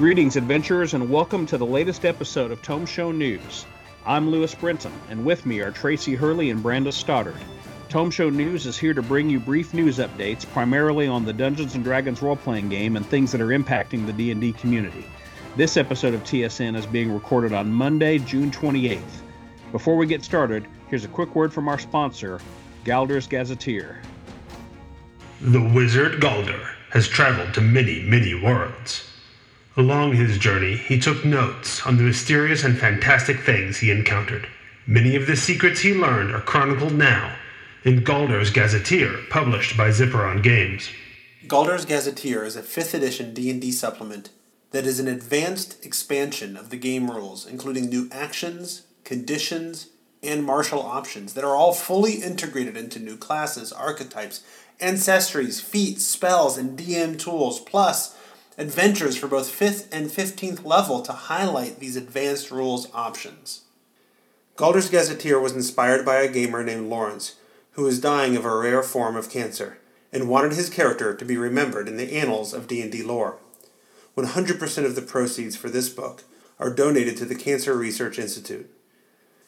Greetings, adventurers, and welcome to the latest episode of Tome Show News. I'm Lewis Brenton, and with me are Tracy Hurley and Brandes Stoddard. Tome Show News is here to bring you brief news updates, primarily on the Dungeons and Dragons role-playing game and things that are impacting the D&D community. This episode of TSN is being recorded on Monday, June 28th. Before we get started, here's a quick word from our sponsor, Galder's Gazetteer. The wizard Galder has traveled to many, many worlds. Along his journey, he took notes on the mysterious and fantastic things he encountered. Many of the secrets he learned are chronicled now in Galder's Gazetteer, published by Zipperon Games. Galder's Gazetteer is a 5th edition D&D supplement that is an advanced expansion of the game rules, including new actions, conditions, and martial options that are all fully integrated into new classes, archetypes, ancestries, feats, spells, and DM tools, plus adventures for both 5th and 15th level to highlight these advanced rules options. Galder's Gazetteer was inspired by a gamer named Lawrence, who was dying of a rare form of cancer, and wanted his character to be remembered in the annals of D&D lore. 100% of the proceeds for this book are donated to the Cancer Research Institute.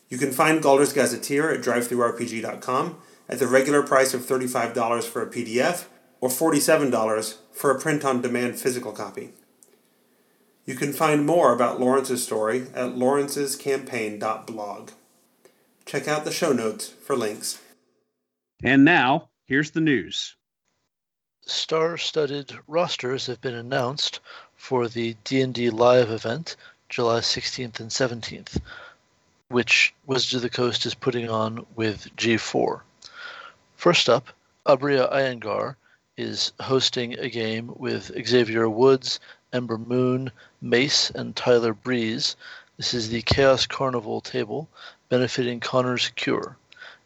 You can find Galder's Gazetteer at drivethrurpg.com at the regular price of $35 for a PDF or $47 for a print on demand physical copy. You can find more about Lawrence's story at lawrencescampaign.blog. Check out the show notes for links. And now, here's the news. Star-studded rosters have been announced for the D&D Live event, July 16th and 17th, which Wizards of the Coast is putting on with G4. First up, Aabria Iyengar is hosting a game with Xavier Woods, Ember Moon, Mace, and Tyler Breeze. This is the Chaos Carnival table benefiting Connor's Cure.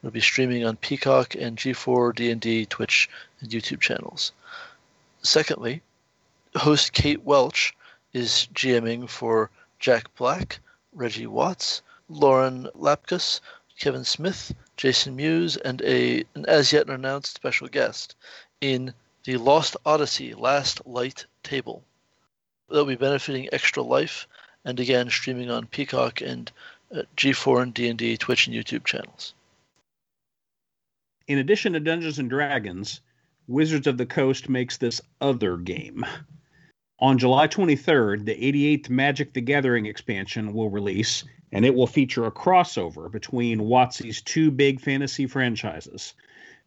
It'll be streaming on Peacock and G4, D&D, Twitch, and YouTube channels. Secondly, host Kate Welch is GMing for Jack Black, Reggie Watts, Lauren Lapkus, Kevin Smith, Jason Mewes, and a an as yet unannounced special guest in the Lost Odyssey Last Light table. That'll be benefiting Extra Life, and again streaming on Peacock and uh, G4 and D&D Twitch and YouTube channels. In addition to Dungeons and Dragons, Wizards of the Coast makes this other game. On July 23rd, the 88th Magic the Gathering expansion will release, and it will feature a crossover between WotC's two big fantasy franchises.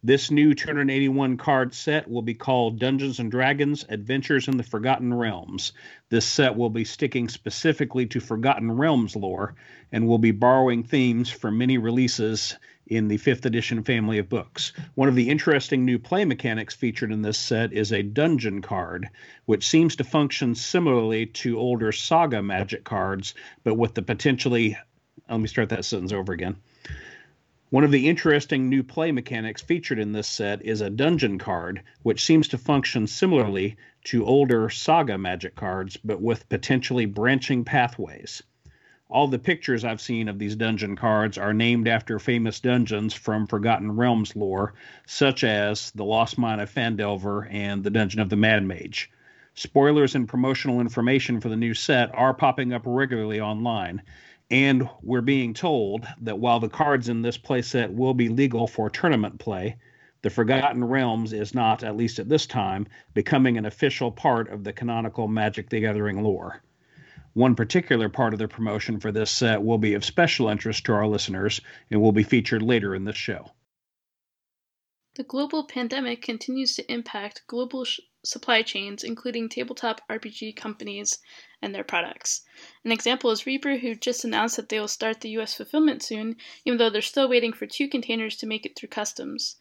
This new 281 card set will be called Dungeons and Dragons Adventures in the Forgotten Realms. This set will be sticking specifically to Forgotten Realms lore and will be borrowing themes from many releases in the 5th edition family of books. One of the interesting new play mechanics featured in this set is a dungeon card, which seems to function similarly to older saga magic cards, but with the potentially. Let me start that sentence over again. One of the interesting new play mechanics featured in this set is a dungeon card, which seems to function similarly to older saga magic cards, but with potentially branching pathways. All the pictures I've seen of these dungeon cards are named after famous dungeons from Forgotten Realms lore, such as the Lost Mine of Phandelver and the Dungeon of the Mad Mage. Spoilers and promotional information for the new set are popping up regularly online, and we're being told that while the cards in this playset will be legal for tournament play, the Forgotten Realms is not, at least at this time, becoming an official part of the canonical Magic the Gathering lore. One particular part of the promotion for this set will be of special interest to our listeners and will be featured later in this show. The global pandemic continues to impact global sh- supply chains, including tabletop RPG companies and their products. An example is Reaper, who just announced that they will start the US fulfillment soon, even though they're still waiting for two containers to make it through customs.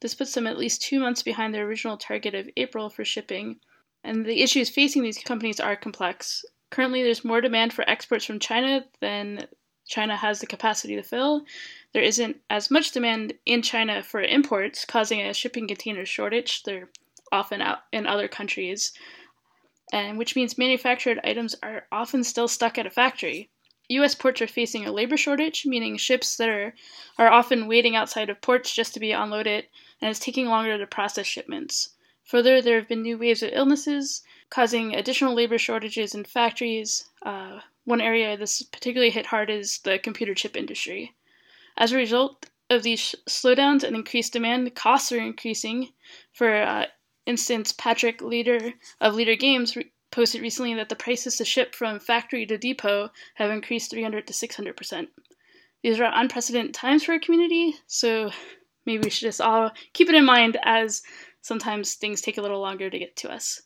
This puts them at least two months behind their original target of April for shipping, and the issues facing these companies are complex. Currently, there's more demand for exports from China than China has the capacity to fill. There isn't as much demand in China for imports, causing a shipping container shortage. They're often out in other countries, and which means manufactured items are often still stuck at a factory. U.S. ports are facing a labor shortage, meaning ships that are are often waiting outside of ports just to be unloaded, and it's taking longer to process shipments. Further, there have been new waves of illnesses, causing additional labor shortages in factories. Uh, one area this particularly hit hard is the computer chip industry. As a result of these slowdowns and increased demand, costs are increasing. For uh, instance, Patrick Leder of Leder Games re- posted recently that the prices to ship from factory to depot have increased 300 to 600 percent. These are unprecedented times for our community, so maybe we should just all keep it in mind as sometimes things take a little longer to get to us.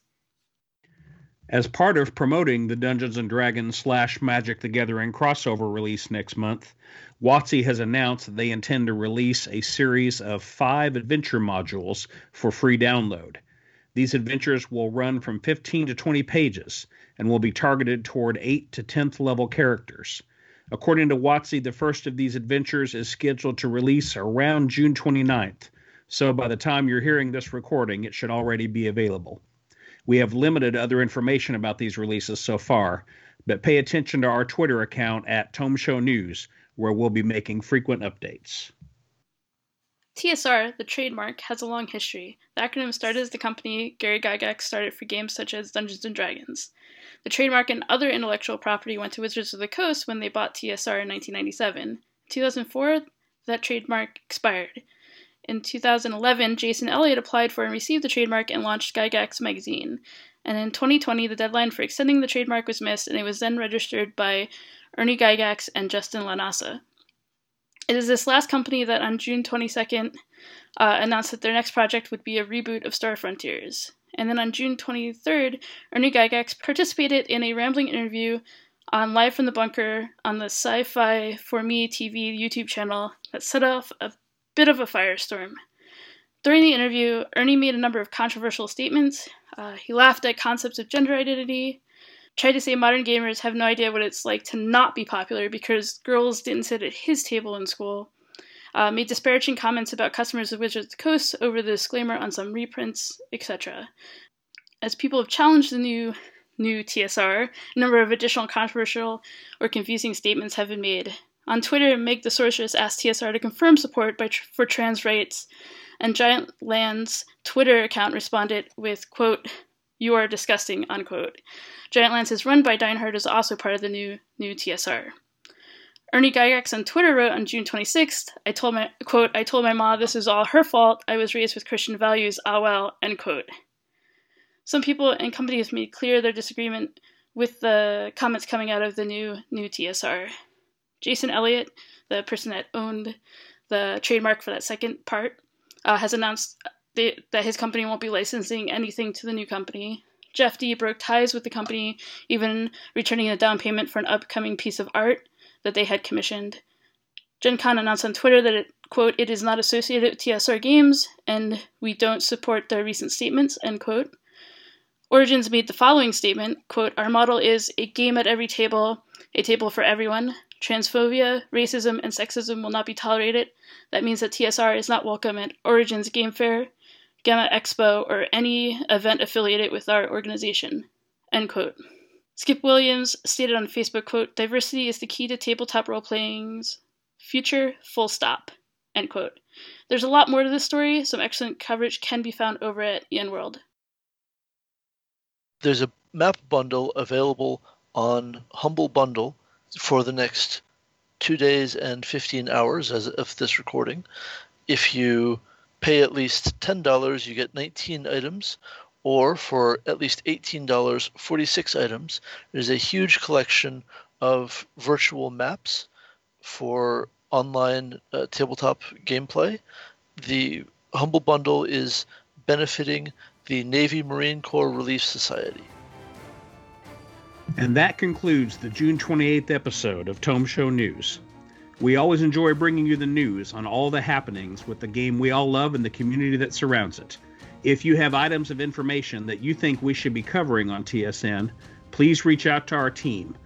As part of promoting the Dungeons and Dragons slash Magic the Gathering crossover release next month, WotC has announced that they intend to release a series of five adventure modules for free download. These adventures will run from 15 to 20 pages and will be targeted toward 8 to 10th level characters. According to WotC, the first of these adventures is scheduled to release around June 29th, so by the time you're hearing this recording, it should already be available. We have limited other information about these releases so far, but pay attention to our Twitter account at Tome Show News, where we'll be making frequent updates. TSR, the trademark, has a long history. The acronym started as the company Gary Gygax started for games such as Dungeons and Dragons. The trademark and other intellectual property went to Wizards of the Coast when they bought TSR in 1997. In 2004, that trademark expired. In 2011, Jason Elliott applied for and received the trademark and launched Gygax magazine. And in 2020, the deadline for extending the trademark was missed, and it was then registered by Ernie Gygax and Justin Lanasa. It is this last company that on June 22nd uh, announced that their next project would be a reboot of Star Frontiers. And then on June 23rd, Ernie Gygax participated in a rambling interview on Live from the Bunker on the Sci Fi for Me TV YouTube channel that set off a bit of a firestorm. During the interview, Ernie made a number of controversial statements. Uh, he laughed at concepts of gender identity, tried to say modern gamers have no idea what it's like to not be popular because girls didn't sit at his table in school, uh, made disparaging comments about customers of Wizards of the Coast over the disclaimer on some reprints, etc. As people have challenged the new new TSR, a number of additional controversial or confusing statements have been made. On Twitter, Meg the Sorceress asked TSR to confirm support tr- for trans rights, and Giant Land's Twitter account responded with, quote, you are disgusting, unquote. Giant Lands is run by Dinehart is also part of the new new TSR. Ernie Gygax on Twitter wrote on June 26th, I told my quote, I told my mom this is all her fault. I was raised with Christian values, ah well, end quote. Some people and companies made clear their disagreement with the comments coming out of the new new TSR. Jason Elliott, the person that owned the trademark for that second part, uh, has announced they, that his company won't be licensing anything to the new company. Jeff Dee broke ties with the company, even returning a down payment for an upcoming piece of art that they had commissioned. Gen Con announced on Twitter that it, quote, it is not associated with TSR Games, and we don't support their recent statements, end quote. Origins made the following statement, quote, our model is a game at every table, a table for everyone. Transphobia, racism, and sexism will not be tolerated. That means that TSR is not welcome at Origins Game Fair, GAMA Expo, or any event affiliated with our organization. End quote. Skip Williams stated on Facebook, quote, diversity is the key to tabletop role-playing's future, full stop, end quote. There's a lot more to this story. Some excellent coverage can be found over at EN World. There's a map bundle available on Humble Bundle for the next two days and 15 hours as of this recording. If you pay at least $10, you get 19 items, or for at least $18, 46 items. There's a huge collection of virtual maps for online uh, tabletop gameplay. The Humble Bundle is benefiting the Navy Marine Corps Relief Society. And that concludes the June 28th episode of Tome Show News. We always enjoy bringing you the news on all the happenings with the game we all love and the community that surrounds it. If you have items of information that you think we should be covering on TSN, please reach out to our team,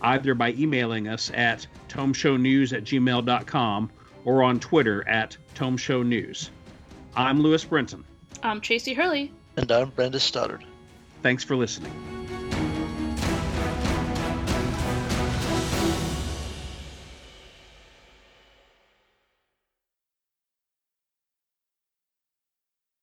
either by emailing us at tomeshownews at gmail.com or on Twitter at tomeshownews. I'm Lewis Brenton. I'm Tracy Hurley. And I'm Brandes Stoddard. Thanks for listening.